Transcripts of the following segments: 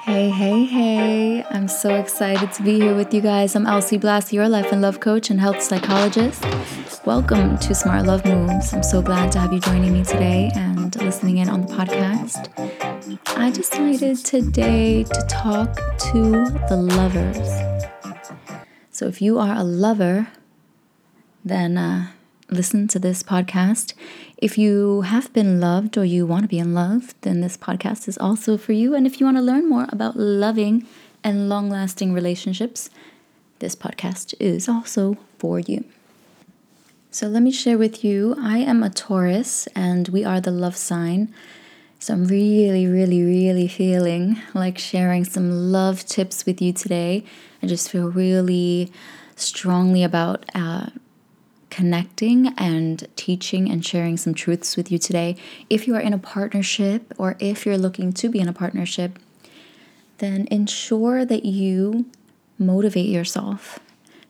Hey, hey, hey. I'm so excited to be here with you guys. I'm Elsie Blast, your life and love coach and health psychologist. Welcome to Smart Love Moves. I'm so glad to have you joining me today and listening in on the podcast. I decided today to talk to the lovers. So if you are a lover, then uh, listen to this podcast. If you have been loved or you want to be in love, then this podcast is also for you. And if you want to learn more about loving and long lasting relationships, this podcast is also for you. So, let me share with you I am a Taurus and we are the love sign. So, I'm really, really, really feeling like sharing some love tips with you today. I just feel really strongly about uh, connecting and teaching and sharing some truths with you today. If you are in a partnership or if you're looking to be in a partnership, then ensure that you motivate yourself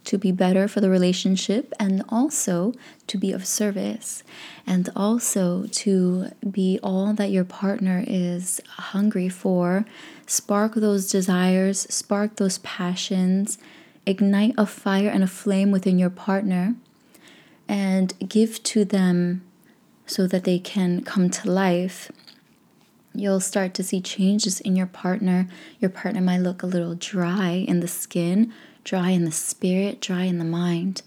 to be better for the relationship and also to be of service and also to be all that your partner is hungry for. Spark those desires, spark those passions, ignite a fire and a flame within your partner and give to them so that they can come to life, you'll start to see changes in your partner. Your partner might look a little dry in the skin, dry in the spirit, dry in the mind,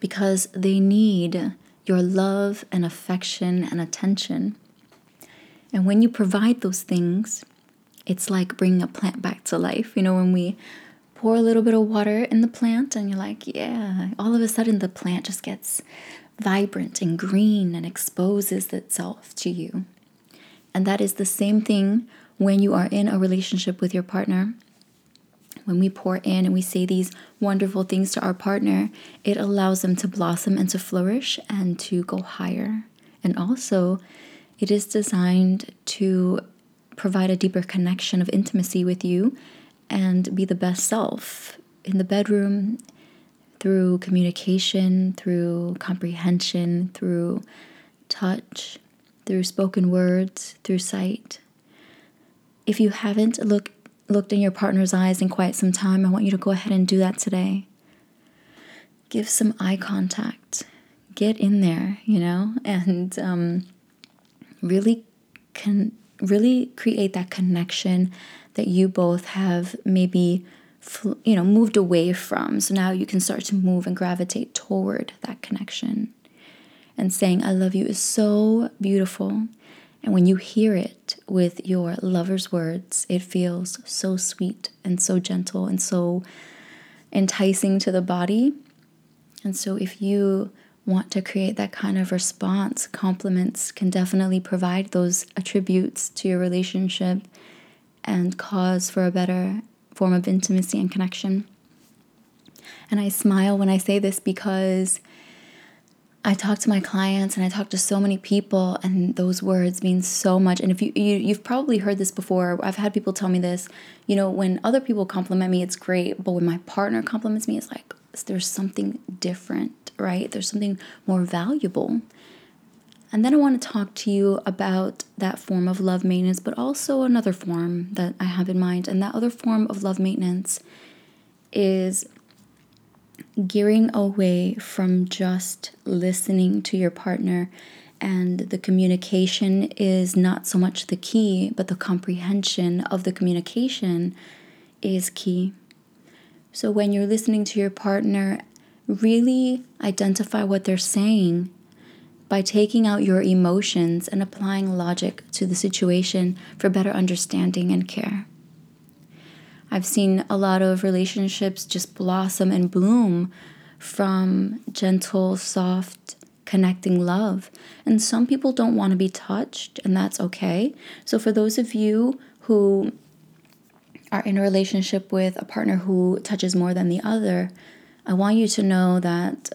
because they need your love and affection and attention. And when you provide those things, it's like bringing a plant back to life. You know, when we pour a little bit of water in the plant and you're like, yeah, all of a sudden the plant just gets vibrant and green and exposes itself to you. And that is the same thing when you are in a relationship with your partner. When we pour in and we say these wonderful things to our partner, it allows them to blossom and to flourish and to go higher. And also, it is designed to provide a deeper connection of intimacy with you and be the best self in the bedroom through communication, through comprehension, through touch, through spoken words, through sight. If you haven't look, looked in your partner's eyes in quite some time, I want you to go ahead and do that today. Give some eye contact. Get in there, you know, and um, really can really create that connection that you both have maybe you know moved away from. So now you can start to move and gravitate toward that connection. And saying i love you is so beautiful. And when you hear it with your lover's words it feels so sweet and so gentle and so enticing to the body. And so if you want to create that kind of response compliments can definitely provide those attributes to your relationship and cause for a better form of intimacy and connection. And I smile when I say this because I talk to my clients and I talk to so many people, and those words mean so much. And if you, you you've probably heard this before, I've had people tell me this. You know, when other people compliment me, it's great, but when my partner compliments me, it's like there's something different, right? There's something more valuable. And then I want to talk to you about that form of love maintenance, but also another form that I have in mind. And that other form of love maintenance is gearing away from just listening to your partner. And the communication is not so much the key, but the comprehension of the communication is key. So when you're listening to your partner, really identify what they're saying by taking out your emotions and applying logic to the situation for better understanding and care. I've seen a lot of relationships just blossom and bloom from gentle, soft, connecting love. And some people don't want to be touched, and that's okay. So, for those of you who are in a relationship with a partner who touches more than the other, I want you to know that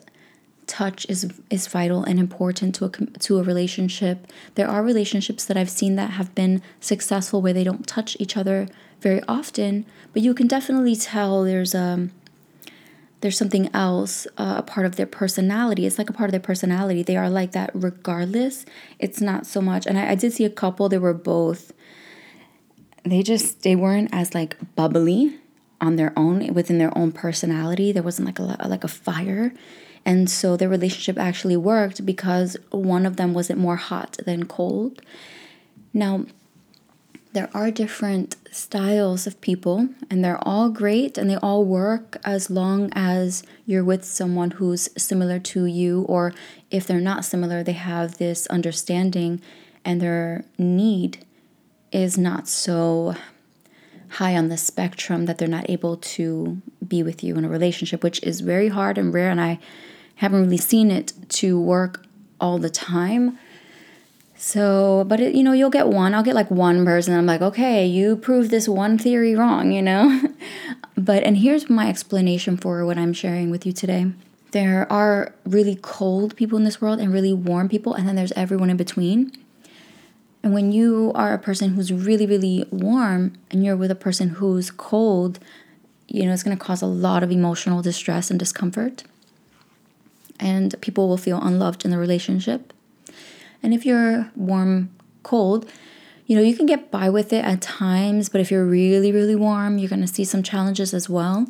touch is is vital and important to a to a relationship. There are relationships that I've seen that have been successful where they don't touch each other very often, but you can definitely tell there's um there's something else uh, a part of their personality. It's like a part of their personality. They are like that regardless. It's not so much. And I, I did see a couple. They were both they just they weren't as like bubbly on their own within their own personality. There wasn't like a like a fire. And so their relationship actually worked because one of them wasn't more hot than cold. Now, there are different styles of people, and they're all great and they all work as long as you're with someone who's similar to you, or if they're not similar, they have this understanding and their need is not so high on the spectrum that they're not able to be with you in a relationship, which is very hard and rare. And I haven't really seen it to work all the time. So, but it, you know, you'll get one. I'll get like one person. I'm like, okay, you proved this one theory wrong, you know? but, and here's my explanation for what I'm sharing with you today. There are really cold people in this world and really warm people, and then there's everyone in between. And when you are a person who's really, really warm and you're with a person who's cold, you know, it's going to cause a lot of emotional distress and discomfort. And people will feel unloved in the relationship. And if you're warm, cold, you know, you can get by with it at times, but if you're really, really warm, you're going to see some challenges as well.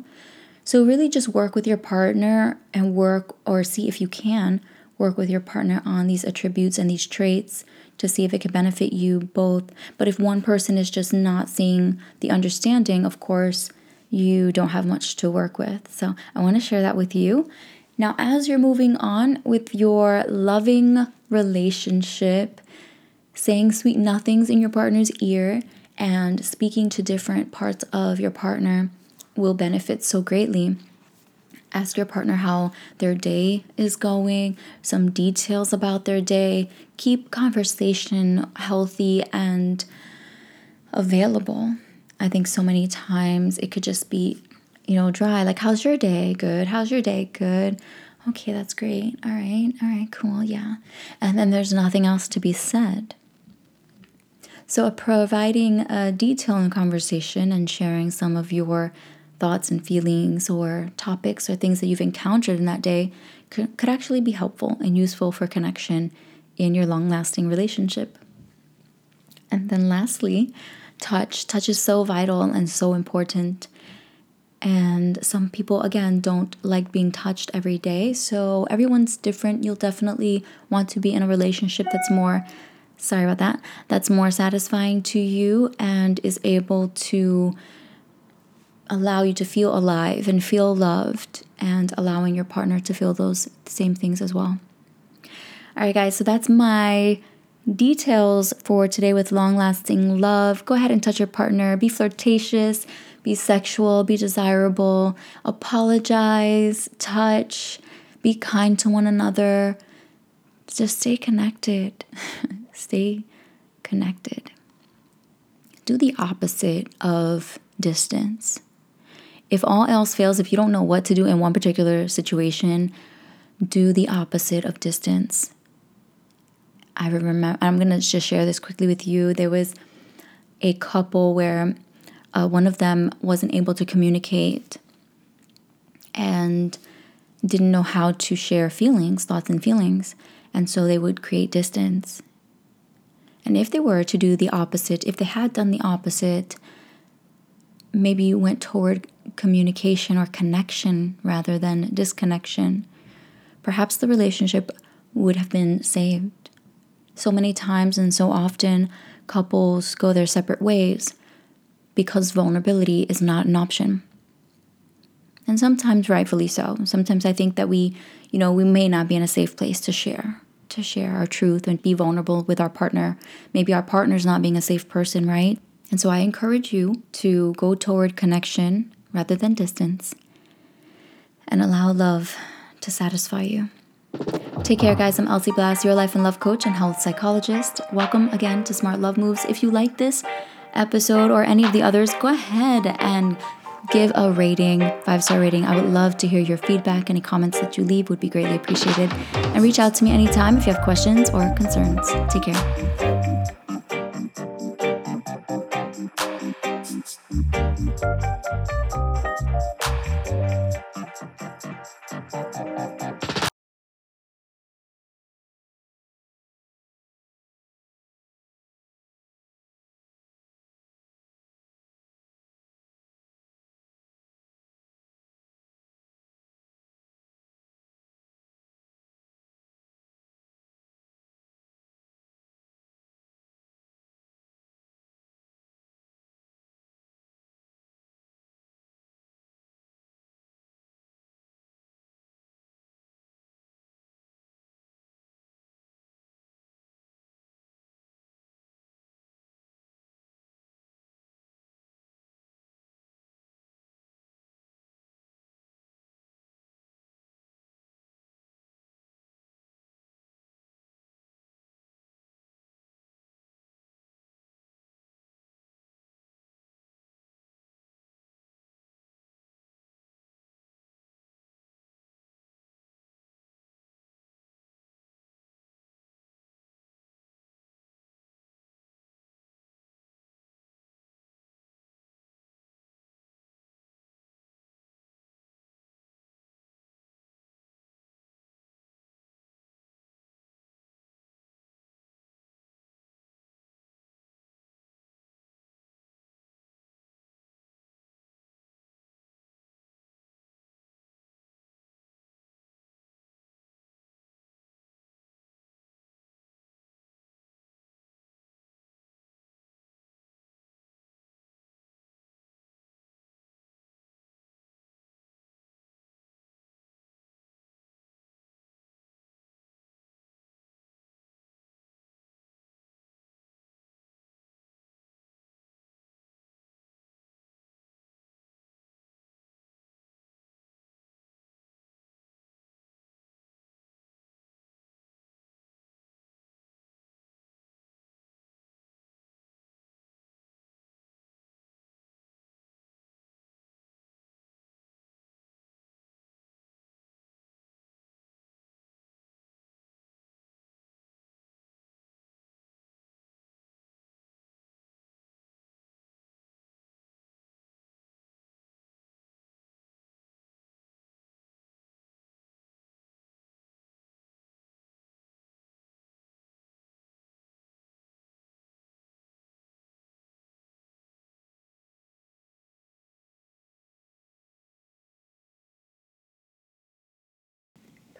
So, really just work with your partner and work or see if you can work with your partner on these attributes and these traits to see if it can benefit you both. But if one person is just not seeing the understanding, of course, you don't have much to work with. So, I want to share that with you. Now, as you're moving on with your loving relationship, saying sweet nothings in your partner's ear and speaking to different parts of your partner will benefit so greatly. Ask your partner how their day is going, some details about their day. Keep conversation healthy and available. I think so many times it could just be, you know, dry. Like, how's your day? Good. How's your day? Good. Okay, that's great. All right. All right, cool. Yeah. And then there's nothing else to be said. So, providing a detail in conversation and sharing some of your thoughts and feelings or topics or things that you've encountered in that day could, could actually be helpful and useful for connection in your long lasting relationship. And then, lastly, touch. Touch is so vital and so important. And some people, again, don't like being touched every day. So, everyone's different. You'll definitely want to be in a relationship that's more, sorry about that, that's more satisfying to you and is able to allow you to feel alive and feel loved and allowing your partner to feel those same things as well. All right, guys, so that's my details for today with long lasting love. Go ahead and touch your partner, be flirtatious, be sexual, be desirable, apologize, touch, be kind to one another. Just stay connected. stay connected. Do the opposite of distance if all else fails, if you don't know what to do in one particular situation, do the opposite of distance. I remember, I'm going to just share this quickly with you. There was a couple where uh, one of them wasn't able to communicate and didn't know how to share feelings, thoughts, and feelings. And so they would create distance. And if they were to do the opposite, if they had done the opposite, maybe went toward communication or connection rather than disconnection, perhaps the relationship would have been saved. So many times and so often, couples go their separate ways because vulnerability is not an option. And sometimes rightfully so. Sometimes I think that we, you know, we may not be in a safe place to share, to share our truth and be vulnerable with our partner. Maybe our partner's not being a safe person, right? And so I encourage you to go toward connection rather than distance and allow love to satisfy you. Take care, guys. I'm Elsie Blass, your life and love coach and health psychologist. Welcome again to Smart Love Moves. If you like this episode or any of the others, go ahead and give a rating, five star rating. I would love to hear your feedback. Any comments that you leave would be greatly appreciated. And reach out to me anytime if you have questions or concerns. Take care.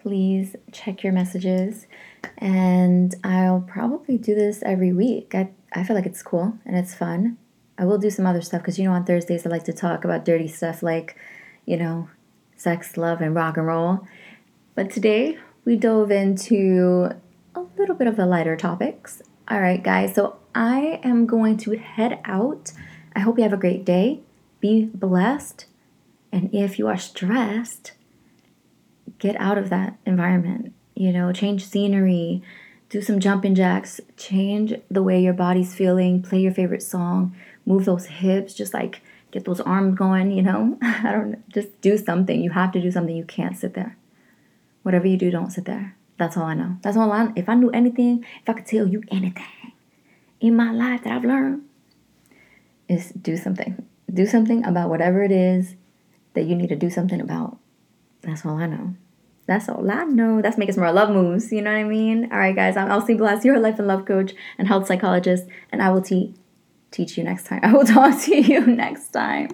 Please check your messages. And I'll probably do this every week. I, I feel like it's cool and it's fun. I will do some other stuff because you know on Thursdays I like to talk about dirty stuff like, you know, sex, love, and rock and roll. But today we dove into a little bit of the lighter topics. All right, guys, so I am going to head out. I hope you have a great day. Be blessed. And if you are stressed, get out of that environment. You know, change scenery, do some jumping jacks, change the way your body's feeling, play your favorite song, move those hips, just like get those arms going, you know? I don't just do something. You have to do something. You can't sit there. Whatever you do, don't sit there. That's all I know. That's all I if I knew anything, if I could tell you anything in my life that I've learned is do something. Do something about whatever it is that you need to do something about. That's all I know. That's all I know. That's making some more love moves. You know what I mean? All right, guys. I'm Elsie Blast, your life and love coach and health psychologist, and I will te- teach you next time. I will talk to you next time.